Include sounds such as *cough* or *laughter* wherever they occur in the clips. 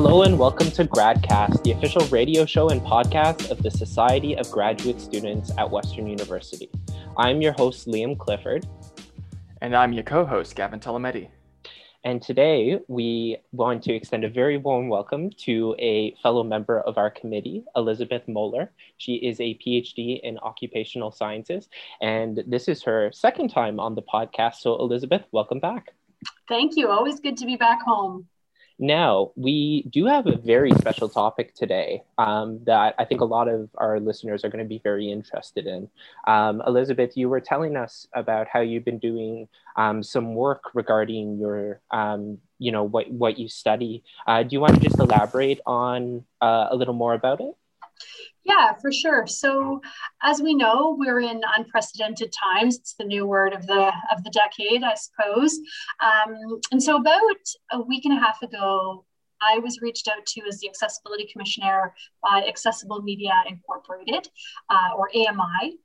Hello and welcome to GradCast, the official radio show and podcast of the Society of Graduate Students at Western University. I'm your host, Liam Clifford. And I'm your co host, Gavin Tolometti. And today we want to extend a very warm welcome to a fellow member of our committee, Elizabeth Moeller. She is a PhD in occupational sciences, and this is her second time on the podcast. So, Elizabeth, welcome back. Thank you. Always good to be back home. Now, we do have a very special topic today um, that I think a lot of our listeners are going to be very interested in. Um, Elizabeth, you were telling us about how you've been doing um, some work regarding your, um, you know, what, what you study. Uh, do you want to just elaborate on uh, a little more about it? Yeah, for sure. So, as we know, we're in unprecedented times. It's the new word of the of the decade, I suppose. Um, and so, about a week and a half ago, I was reached out to as the Accessibility Commissioner by Accessible Media Incorporated, uh, or AMI.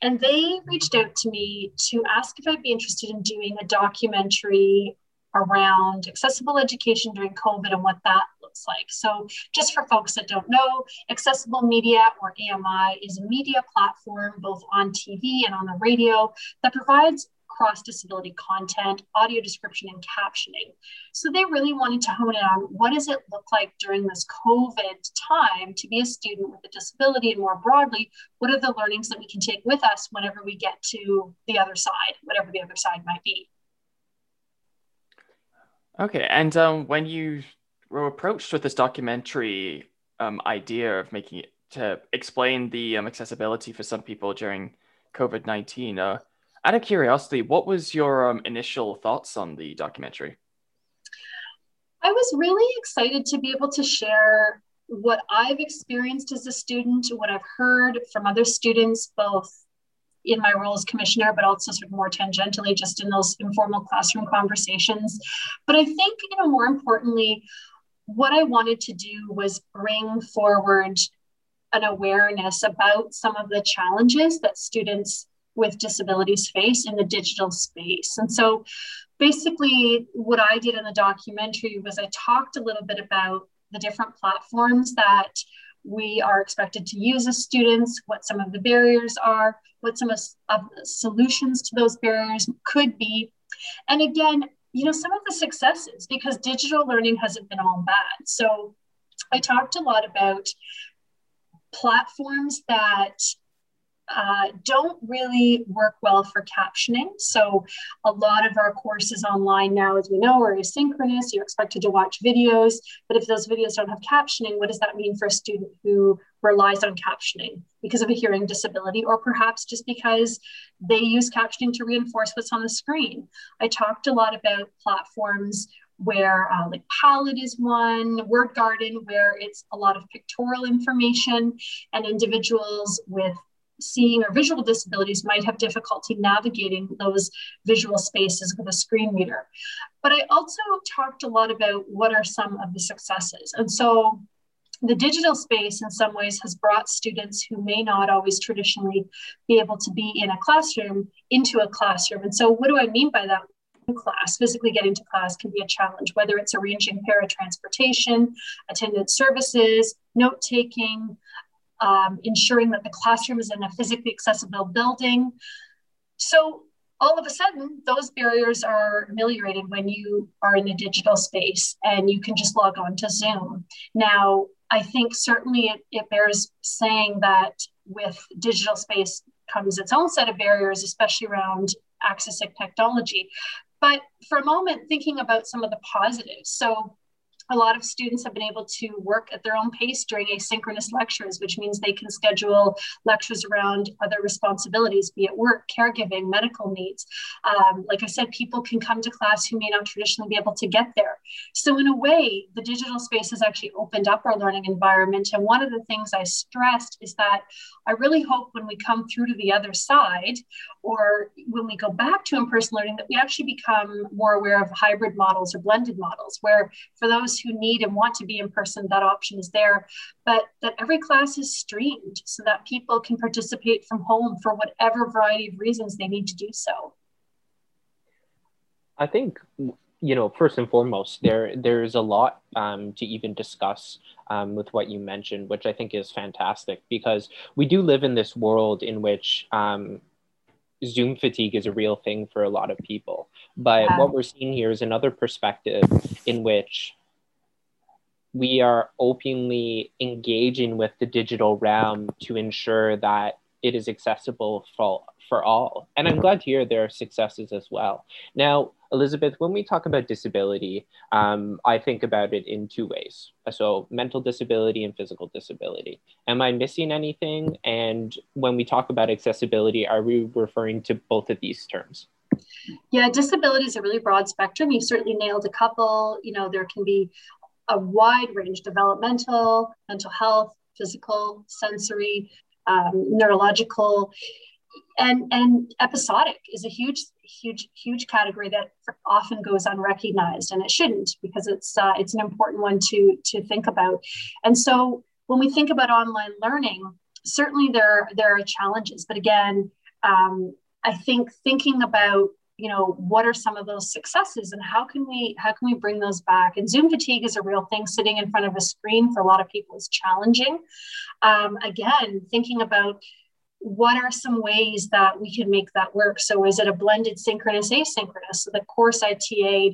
And they reached out to me to ask if I'd be interested in doing a documentary around accessible education during COVID and what that looks like. So, just for folks that don't know, Accessible Media or AMI is a media platform both on TV and on the radio that provides cross disability content, audio description, and captioning. So they really wanted to hone in on what does it look like during this COVID time to be a student with a disability, and more broadly, what are the learnings that we can take with us whenever we get to the other side, whatever the other side might be. Okay, and um, when you were approached with this documentary um, idea of making it to explain the um, accessibility for some people during COVID 19, uh, out of curiosity, what was your um, initial thoughts on the documentary? I was really excited to be able to share what I've experienced as a student, what I've heard from other students, both in my role as commissioner, but also sort of more tangentially just in those informal classroom conversations. But I think, you know, more importantly, what I wanted to do was bring forward an awareness about some of the challenges that students with disabilities face in the digital space. And so basically, what I did in the documentary was I talked a little bit about the different platforms that we are expected to use as students, what some of the barriers are, what some of, the solutions to those barriers could be. And again, you know, some of the successes, because digital learning hasn't been all bad. So I talked a lot about platforms that uh, don't really work well for captioning. So, a lot of our courses online now, as we know, are asynchronous. You're expected to watch videos, but if those videos don't have captioning, what does that mean for a student who relies on captioning because of a hearing disability, or perhaps just because they use captioning to reinforce what's on the screen? I talked a lot about platforms where uh, like Padlet is one, Word Garden, where it's a lot of pictorial information, and individuals with seeing or visual disabilities might have difficulty navigating those visual spaces with a screen reader. But I also talked a lot about what are some of the successes. And so the digital space in some ways has brought students who may not always traditionally be able to be in a classroom into a classroom. And so what do I mean by that? class physically getting to class can be a challenge whether it's arranging paratransportation attendance services note taking um, ensuring that the classroom is in a physically accessible building. So all of a sudden, those barriers are ameliorated when you are in a digital space and you can just log on to Zoom. Now, I think certainly it, it bears saying that with digital space comes its own set of barriers, especially around accessing technology. But for a moment, thinking about some of the positives. So a lot of students have been able to work at their own pace during asynchronous lectures, which means they can schedule lectures around other responsibilities, be it work, caregiving, medical needs. Um, like I said, people can come to class who may not traditionally be able to get there. So, in a way, the digital space has actually opened up our learning environment. And one of the things I stressed is that I really hope when we come through to the other side, or when we go back to in person learning, that we actually become more aware of hybrid models or blended models, where for those who need and want to be in person, that option is there. But that every class is streamed so that people can participate from home for whatever variety of reasons they need to do so. I think you know, first and foremost, there there's a lot um, to even discuss um, with what you mentioned, which I think is fantastic because we do live in this world in which um, Zoom fatigue is a real thing for a lot of people. But yeah. what we're seeing here is another perspective in which we are openly engaging with the digital realm to ensure that it is accessible for, for all. And I'm glad to hear there are successes as well. Now, Elizabeth, when we talk about disability, um, I think about it in two ways. So, mental disability and physical disability. Am I missing anything? And when we talk about accessibility, are we referring to both of these terms? Yeah, disability is a really broad spectrum. You've certainly nailed a couple. You know, there can be a wide range developmental, mental health, physical, sensory, um, neurological and and episodic is a huge huge huge category that often goes unrecognized and it shouldn't because it's uh, it's an important one to to think about. And so when we think about online learning certainly there there are challenges but again um, i think thinking about you know what are some of those successes and how can we how can we bring those back? And zoom fatigue is a real thing. Sitting in front of a screen for a lot of people is challenging. Um, again thinking about what are some ways that we can make that work? So is it a blended synchronous asynchronous? So the course i ta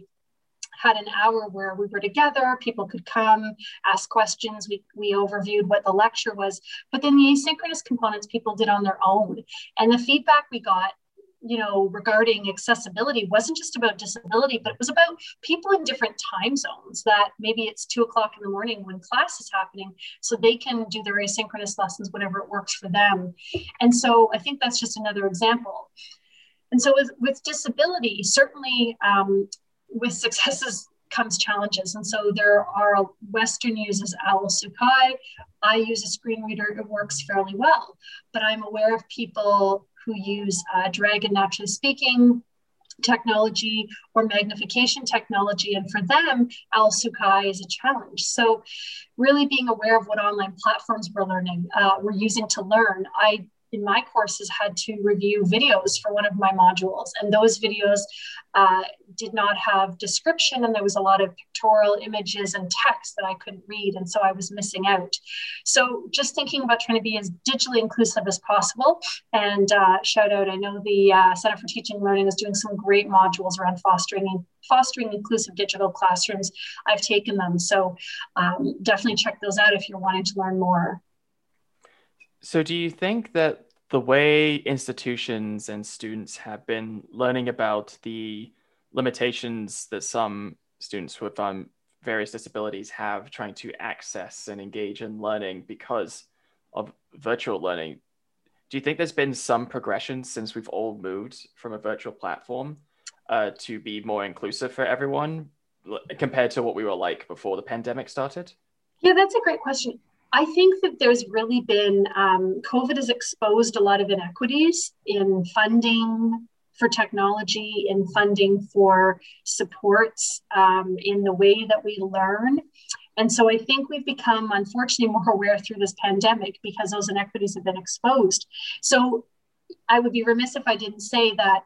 had an hour where we were together people could come ask questions we, we overviewed what the lecture was. But then the asynchronous components people did on their own. And the feedback we got you know, regarding accessibility wasn't just about disability, but it was about people in different time zones that maybe it's two o'clock in the morning when class is happening, so they can do their asynchronous lessons whenever it works for them. And so I think that's just another example. And so with, with disability, certainly um, with successes comes challenges. And so there are Western uses OWL Sakai. I use a screen reader, it works fairly well. But I'm aware of people who use uh, Dragon Naturally Speaking technology or magnification technology. And for them, OWL Sakai is a challenge. So really being aware of what online platforms we're learning, uh, we're using to learn. I in my courses had to review videos for one of my modules. And those videos uh, did not have description and there was a lot of pictorial images and text that i couldn't read and so i was missing out. So just thinking about trying to be as digitally inclusive as possible and uh, shout out i know the uh, center for teaching and learning is doing some great modules around fostering fostering inclusive digital classrooms. I've taken them so um, definitely check those out if you're wanting to learn more so, do you think that the way institutions and students have been learning about the limitations that some students with um, various disabilities have trying to access and engage in learning because of virtual learning, do you think there's been some progression since we've all moved from a virtual platform uh, to be more inclusive for everyone compared to what we were like before the pandemic started? Yeah, that's a great question. I think that there's really been, um, COVID has exposed a lot of inequities in funding for technology, in funding for supports, um, in the way that we learn. And so I think we've become, unfortunately, *laughs* more aware through this pandemic because those inequities have been exposed. So I would be remiss if I didn't say that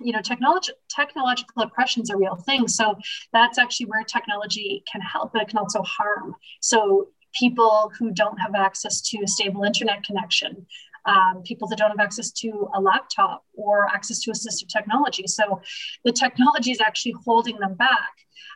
you know technology technological oppression is a real thing so that's actually where technology can help but it can also harm so people who don't have access to a stable internet connection, um, people that don't have access to a laptop or access to assistive technology. So the technology is actually holding them back,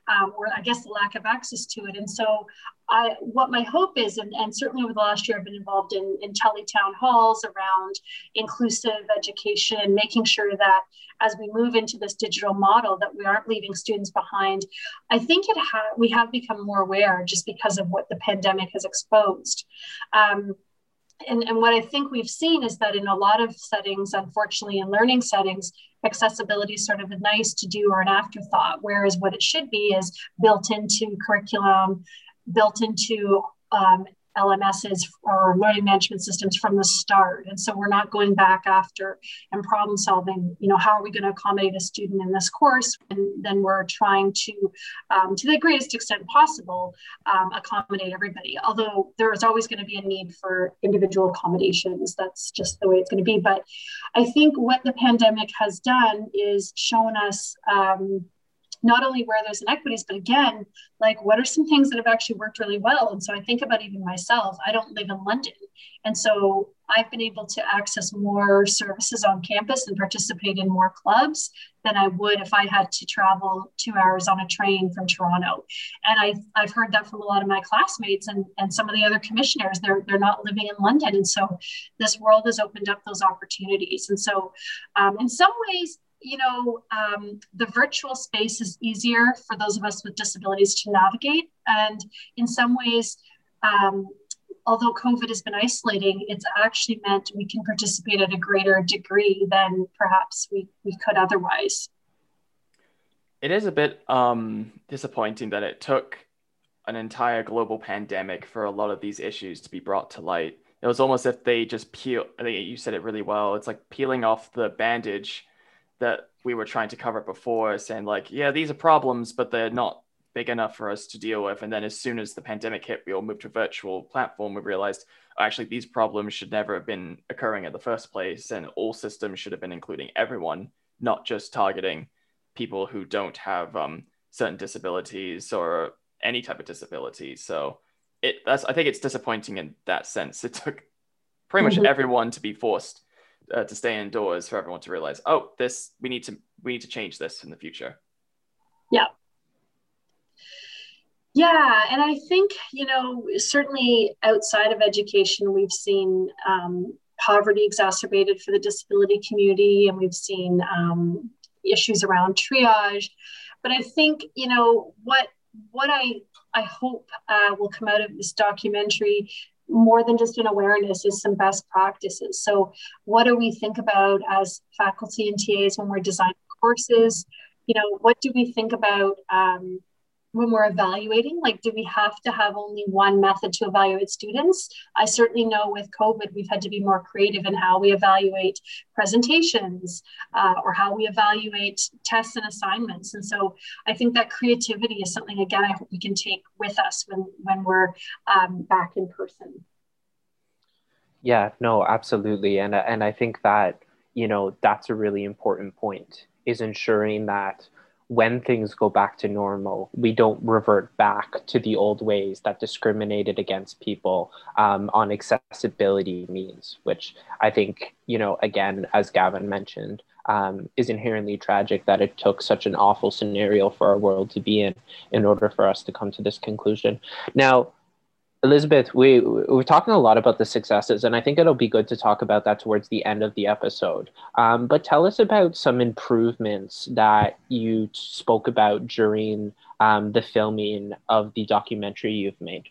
um, or I guess the lack of access to it. And so I, what my hope is, and, and certainly over the last year, I've been involved in, in teletown halls around inclusive education, making sure that as we move into this digital model, that we aren't leaving students behind. I think it ha- we have become more aware just because of what the pandemic has exposed. Um, and, and what I think we've seen is that in a lot of settings, unfortunately, in learning settings, accessibility is sort of a nice to do or an afterthought, whereas what it should be is built into curriculum, built into um, LMSs or learning management systems from the start. And so we're not going back after and problem solving, you know, how are we going to accommodate a student in this course? And then we're trying to, um, to the greatest extent possible, um, accommodate everybody. Although there is always going to be a need for individual accommodations. That's just the way it's going to be. But I think what the pandemic has done is shown us um, not only where there's inequities, but again, like what are some things that have actually worked really well? And so I think about even myself, I don't live in London. And so I've been able to access more services on campus and participate in more clubs than I would if I had to travel two hours on a train from Toronto. And I, I've heard that from a lot of my classmates and, and some of the other commissioners. They're, they're not living in London. And so this world has opened up those opportunities. And so, um, in some ways, you know, um, the virtual space is easier for those of us with disabilities to navigate. And in some ways, um, although COVID has been isolating, it's actually meant we can participate at a greater degree than perhaps we, we could otherwise. It is a bit um, disappointing that it took an entire global pandemic for a lot of these issues to be brought to light. It was almost if they just peel, I think you said it really well. It's like peeling off the bandage that we were trying to cover before, saying like, yeah, these are problems, but they're not big enough for us to deal with. And then as soon as the pandemic hit, we all moved to a virtual platform. We realized oh, actually these problems should never have been occurring in the first place, and all systems should have been including everyone, not just targeting people who don't have um, certain disabilities or any type of disability. So it that's I think it's disappointing in that sense. It took pretty much mm-hmm. everyone to be forced uh, to stay indoors for everyone to realize, oh, this we need to we need to change this in the future. Yeah. Yeah, and I think you know certainly outside of education, we've seen um, poverty exacerbated for the disability community, and we've seen um, issues around triage. But I think you know what what I I hope uh, will come out of this documentary more than just an awareness is some best practices. So, what do we think about as faculty and TAs when we're designing courses? You know, what do we think about um, when we're evaluating? Like, do we have to have only one method to evaluate students? I certainly know with COVID, we've had to be more creative in how we evaluate presentations uh, or how we evaluate tests and assignments. And so I think that creativity is something, again, I hope we can take with us when, when we're um, back in person. Yeah, no, absolutely. And, and I think that, you know, that's a really important point is ensuring that when things go back to normal, we don't revert back to the old ways that discriminated against people um, on accessibility means, which I think, you know, again, as Gavin mentioned, um, is inherently tragic that it took such an awful scenario for our world to be in in order for us to come to this conclusion. Now, Elizabeth, we we're talking a lot about the successes, and I think it'll be good to talk about that towards the end of the episode. Um, but tell us about some improvements that you spoke about during um, the filming of the documentary you've made.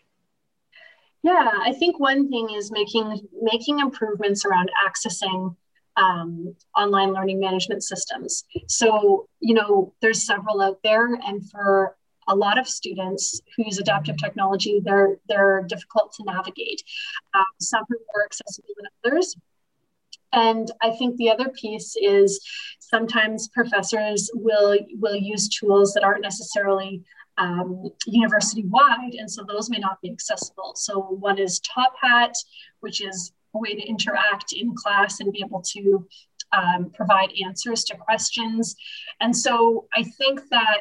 Yeah, I think one thing is making making improvements around accessing um, online learning management systems. So you know, there's several out there, and for a lot of students who use adaptive technology, they're, they're difficult to navigate. Um, some are more accessible than others. And I think the other piece is sometimes professors will, will use tools that aren't necessarily um, university wide, and so those may not be accessible. So one is Top Hat, which is a way to interact in class and be able to um, provide answers to questions. And so I think that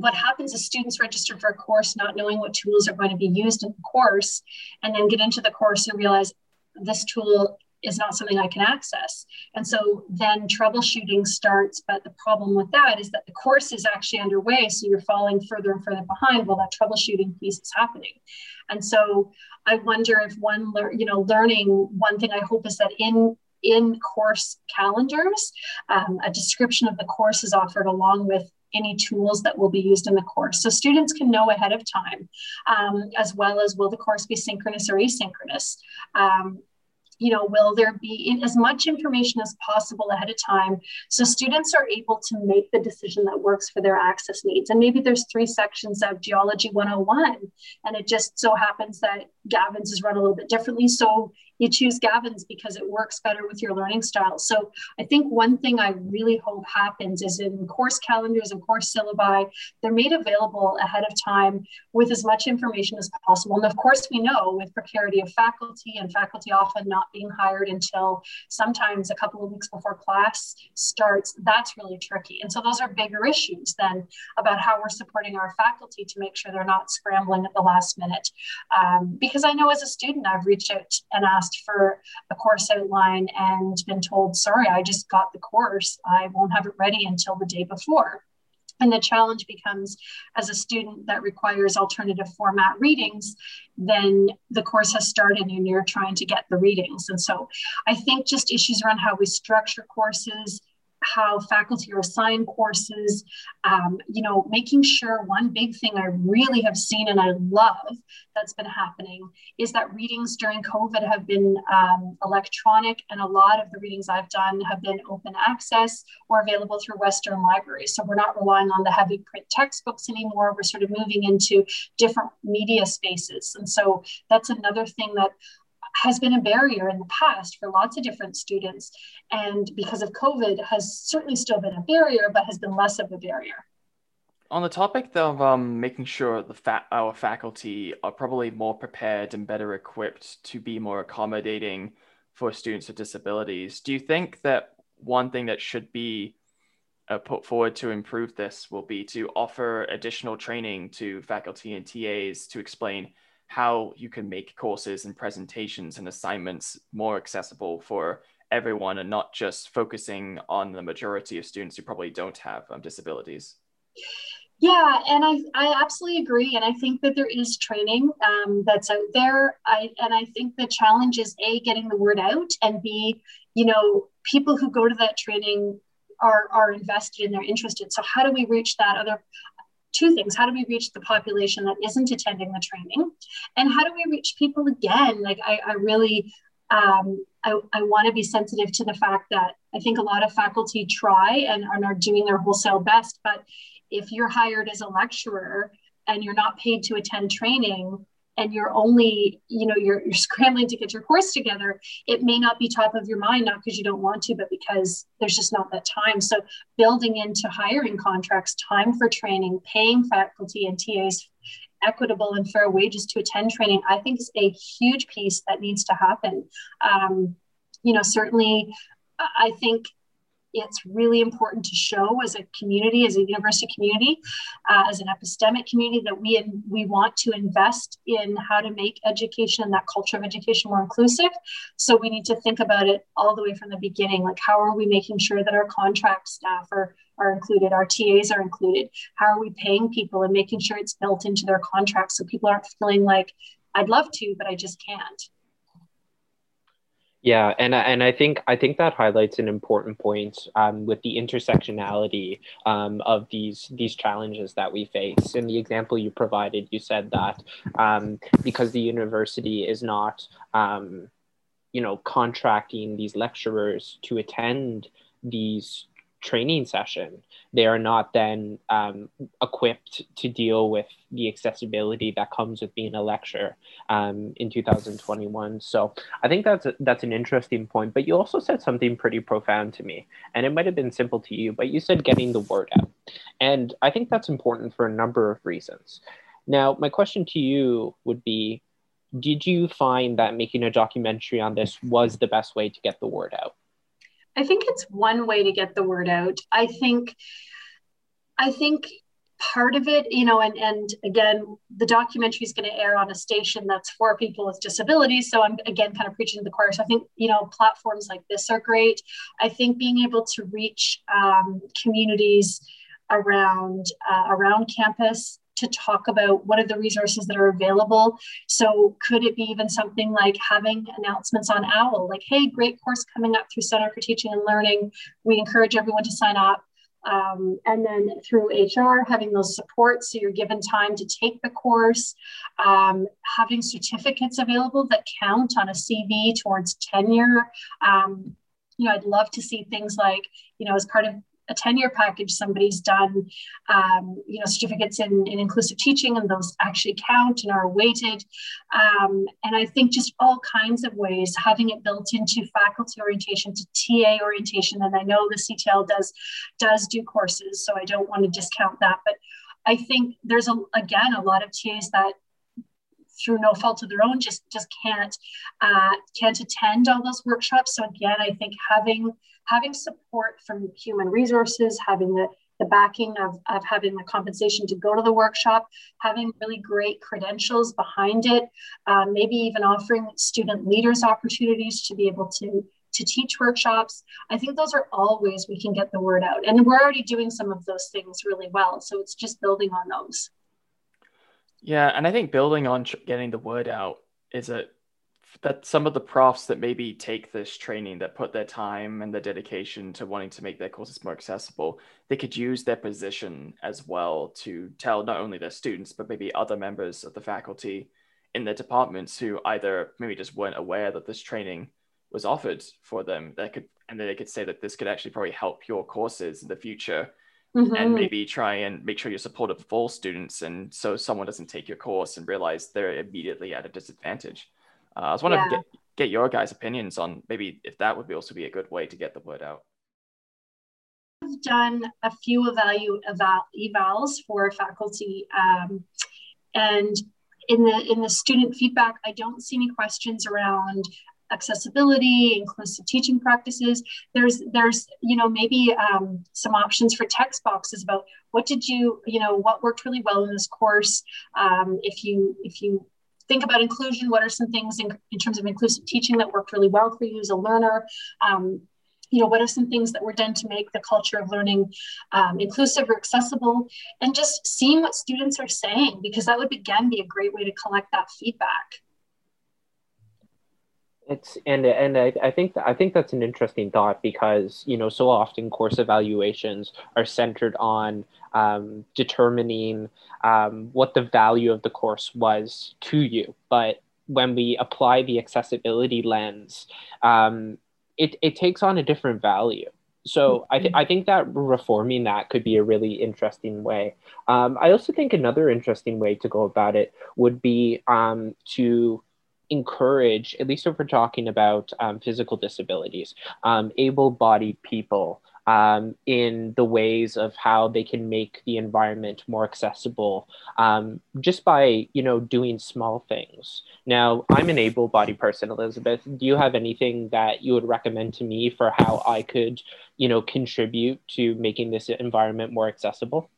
what happens is students register for a course not knowing what tools are going to be used in the course and then get into the course and realize this tool is not something I can access. And so then troubleshooting starts. But the problem with that is that the course is actually underway. So you're falling further and further behind while that troubleshooting piece is happening. And so I wonder if one, you know, learning, one thing I hope is that in in course calendars, um, a description of the course is offered along with any tools that will be used in the course. So students can know ahead of time, um, as well as will the course be synchronous or asynchronous. Um, you know, will there be as much information as possible ahead of time so students are able to make the decision that works for their access needs? And maybe there's three sections of Geology 101, and it just so happens that Gavin's is run a little bit differently. So you choose Gavin's because it works better with your learning style. So I think one thing I really hope happens is in course calendars and course syllabi, they're made available ahead of time with as much information as possible. And of course, we know with precarity of faculty and faculty often not being hired until sometimes a couple of weeks before class starts, that's really tricky. And so those are bigger issues than about how we're supporting our faculty to make sure they're not scrambling at the last minute. Um, because I know as a student, I've reached out and asked for a course outline and been told, sorry, I just got the course. I won't have it ready until the day before. And the challenge becomes as a student that requires alternative format readings, then the course has started and you're trying to get the readings. And so I think just issues around how we structure courses, how faculty are assigned courses, um, you know, making sure one big thing I really have seen and I love that's been happening is that readings during COVID have been um, electronic, and a lot of the readings I've done have been open access or available through Western libraries. So we're not relying on the heavy print textbooks anymore. We're sort of moving into different media spaces. And so that's another thing that has been a barrier in the past for lots of different students. And because of COVID, has certainly still been a barrier, but has been less of a barrier. On the topic of um, making sure fa- our faculty are probably more prepared and better equipped to be more accommodating for students with disabilities, do you think that one thing that should be uh, put forward to improve this will be to offer additional training to faculty and TAs to explain how you can make courses and presentations and assignments more accessible for everyone and not just focusing on the majority of students who probably don't have um, disabilities. Yeah, and I, I absolutely agree. And I think that there is training um, that's out there. I, and I think the challenge is A, getting the word out, and B, you know, people who go to that training are, are invested and they're interested. So how do we reach that other two things how do we reach the population that isn't attending the training and how do we reach people again like i, I really um, I, I want to be sensitive to the fact that I think a lot of faculty try and, and are doing their wholesale best. But if you're hired as a lecturer and you're not paid to attend training, and you're only you know you're, you're scrambling to get your course together it may not be top of your mind not because you don't want to but because there's just not that time. So building into hiring contracts time for training paying faculty and tas equitable and fair wages to attend training i think is a huge piece that needs to happen. Um, you know certainly i think it's really important to show as a community, as a university community, uh, as an epistemic community, that we we want to invest in how to make education that culture of education more inclusive. So we need to think about it all the way from the beginning. Like, how are we making sure that our contract staff are are included, our TAs are included? How are we paying people and making sure it's built into their contracts so people aren't feeling like I'd love to, but I just can't. Yeah, and and I think I think that highlights an important point um, with the intersectionality um, of these these challenges that we face. In the example you provided, you said that um, because the university is not, um, you know, contracting these lecturers to attend these training session, they are not then um, equipped to deal with the accessibility that comes with being a lecturer um, in 2021. So I think that's a, that's an interesting point. But you also said something pretty profound to me, and it might have been simple to you, but you said getting the word out, and I think that's important for a number of reasons. Now, my question to you would be. Did you find that making a documentary on this was the best way to get the word out? I think it's one way to get the word out. I think, I think part of it, you know, and and again, the documentary is going to air on a station that's for people with disabilities. So I'm again kind of preaching to the choir. So I think you know platforms like this are great. I think being able to reach um, communities around uh, around campus to talk about what are the resources that are available. So could it be even something like having announcements on OWL, like, hey, great course coming up through Center for Teaching and Learning. We encourage everyone to sign up. Um, and then through HR, having those supports so you're given time to take the course, um, having certificates available that count on a CV towards tenure. Um, you know, I'd love to see things like, you know, as part of a tenure package somebody's done um, you know certificates in, in inclusive teaching and those actually count and are weighted um, and i think just all kinds of ways having it built into faculty orientation to ta orientation and i know the ctl does does do courses so i don't want to discount that but i think there's a, again a lot of tas that through no fault of their own just just can't uh, can't attend all those workshops. So again i think having having support from human resources having the the backing of, of having the compensation to go to the workshop, having really great credentials behind it, um, maybe even offering student leaders opportunities to be able to, to teach workshops. I think those are all ways we can get the word out. And we're already doing some of those things really well. So it's just building on those. Yeah, and I think building on getting the word out is a that some of the profs that maybe take this training that put their time and their dedication to wanting to make their courses more accessible they could use their position as well to tell not only their students but maybe other members of the faculty in their departments who either maybe just weren't aware that this training was offered for them that could and then they could say that this could actually probably help your courses in the future mm-hmm. and maybe try and make sure you're supportive of all students and so someone doesn't take your course and realize they're immediately at a disadvantage uh, i was wondering yeah. get, get your guys opinions on maybe if that would be also be a good way to get the word out i've done a few evalu eval evals for faculty um, and in the in the student feedback i don't see any questions around accessibility, inclusive teaching practices. There's there's you know maybe um, some options for text boxes about what did you you know what worked really well in this course. Um, if you if you think about inclusion, what are some things in, in terms of inclusive teaching that worked really well for you as a learner? Um, you know, what are some things that were done to make the culture of learning um, inclusive or accessible? And just seeing what students are saying, because that would again be a great way to collect that feedback. It's and and I, I think I think that's an interesting thought because you know so often course evaluations are centered on um, determining um, what the value of the course was to you, but when we apply the accessibility lens, um, it it takes on a different value. So I, th- I think that reforming that could be a really interesting way. Um, I also think another interesting way to go about it would be um, to encourage, at least if we're talking about um, physical disabilities, um, able bodied people um, in the ways of how they can make the environment more accessible um, just by, you know, doing small things. Now, I'm an able bodied person, Elizabeth. Do you have anything that you would recommend to me for how I could, you know, contribute to making this environment more accessible?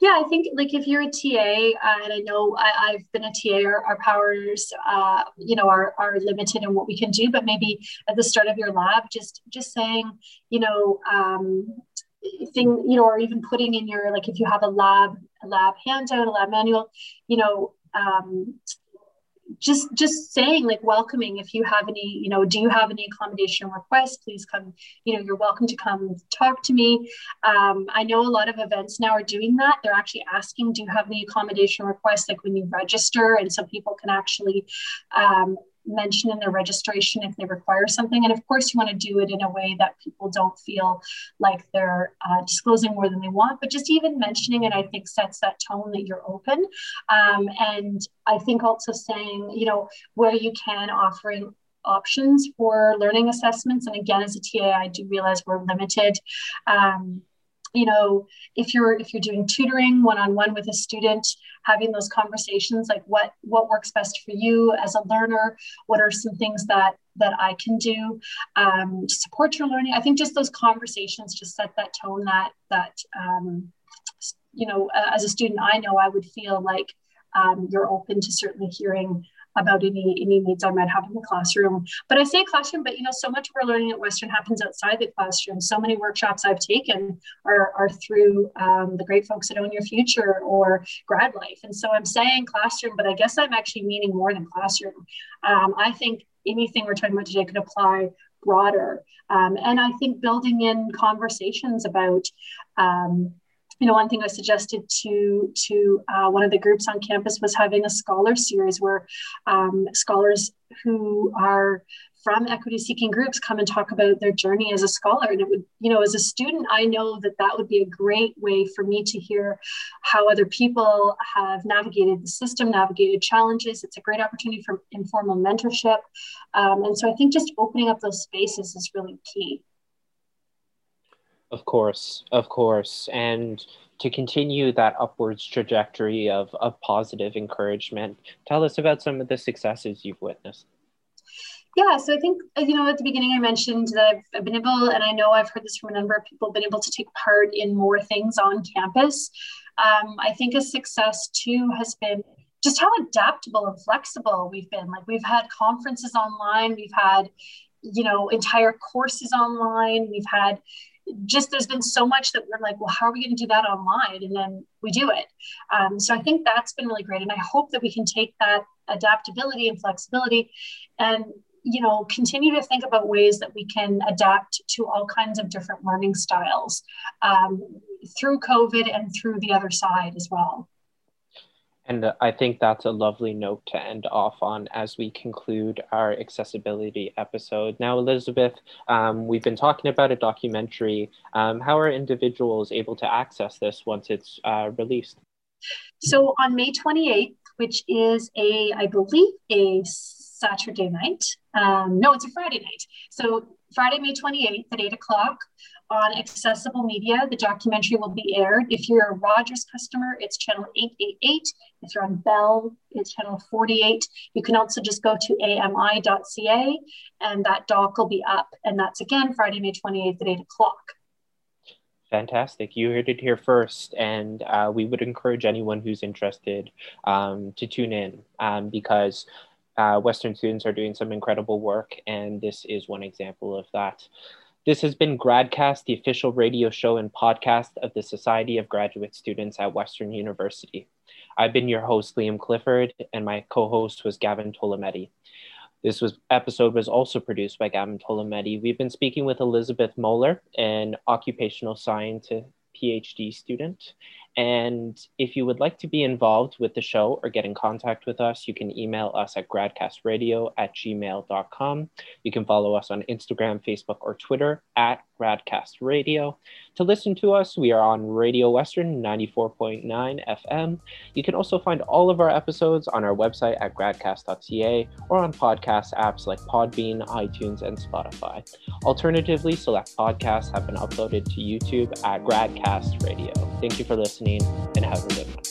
Yeah, I think like if you're a TA, uh, and I know I, have been a TA, our, our powers, uh, you know, are, are limited in what we can do. But maybe at the start of your lab, just just saying, you know, um, thing, you know, or even putting in your like if you have a lab a lab handout, a lab manual, you know, um, just just saying like welcoming if you have any you know do you have any accommodation requests please come you know you're welcome to come talk to me. Um, i know a lot of events now are doing that. They're actually asking do you have any accommodation requests? Like when you register and so people can actually um, mention in their registration if they require something. And of course, you want to do it in a way that people don't feel like they're uh, disclosing more than they want, but just even mentioning it, I think sets that tone that you're open. Um, and I think also saying, you know, where you can offering options for learning assessments. And again, as a TA, I do realize we're limited. Um, you know if you're if you're doing tutoring one-on-one with a student having those conversations like what what works best for you as a learner what are some things that that i can do um, to support your learning. I think just those conversations just set that tone that that um, you know as a student i know i would feel like um, you're open to certainly hearing about any any needs I might have in the classroom. But I say classroom, but you know, so much of our learning at Western happens outside the classroom. So many workshops I've taken are, are through um, the great folks at Own Your Future or Grad Life. And so I'm saying classroom, but I guess I'm actually meaning more than classroom. Um, I think anything we're talking about today could apply broader. Um, and I think building in conversations about um, you know, one thing I suggested to to uh, one of the groups on campus was having a scholar series where um, scholars who are from equity seeking groups come and talk about their journey as a scholar. And it would you know as a student i know that that would be a great way for me to hear how other people have navigated the system navigated challenges. It's a great opportunity for informal mentorship. Um, and so i think just opening up those spaces is really key of course of course and to continue that upwards trajectory of, of positive encouragement tell us about some of the successes you've witnessed yeah, so I think, you know, at the beginning I mentioned that I've, I've, been able, and I know I've heard this from a number of people, been able to take part in more things on campus. Um, I think a success too has been just how adaptable and flexible we've been. Like we've had conferences online, we've had, you know, entire courses online, we've had just there's been so much that we're like, well, how are we going to do that online? And then we do it. Um, so I think that's been really great. And I hope that we can take that adaptability and flexibility and you know continue to think about ways that we can adapt to all kinds of different learning styles um, through covid and through the other side as well and I think that's a lovely note to end off on as we conclude our accessibility episode. Now, Elizabeth, um, we've been talking about a documentary. Um, how are individuals able to access this once it's uh, released? So, on May 28th, which is a, I believe, a Saturday night. Um, no, it's a Friday night. So Friday, May 28th at 8 o'clock on Accessible Media, the documentary will be aired. If you're a Rogers customer, it's channel 888. If you're on Bell, it's channel 48. You can also just go to ami.ca and that doc will be up. And that's again Friday, May 28th at 8 o'clock. Fantastic. You heard it here first. And uh, we would encourage anyone who's interested um, to tune in um, because uh, Western students are doing some incredible work, and this is one example of that. This has been GradCast, the official radio show and podcast of the Society of Graduate Students at Western University. I've been your host, Liam Clifford, and my co-host was Gavin Tolometti. This was episode was also produced by Gavin Tolometti. We've been speaking with Elizabeth Moeller, an occupational science PhD student, and if you would like to be involved with the show or get in contact with us, you can email us at gradcastradio at gmail.com. You can follow us on Instagram, Facebook, or Twitter at gradcastradio. To listen to us, we are on Radio Western 94.9 FM. You can also find all of our episodes on our website at gradcast.ca or on podcast apps like Podbean, iTunes, and Spotify. Alternatively, select podcasts have been uploaded to YouTube at Gradcast Radio. Thank you for listening and have a good one.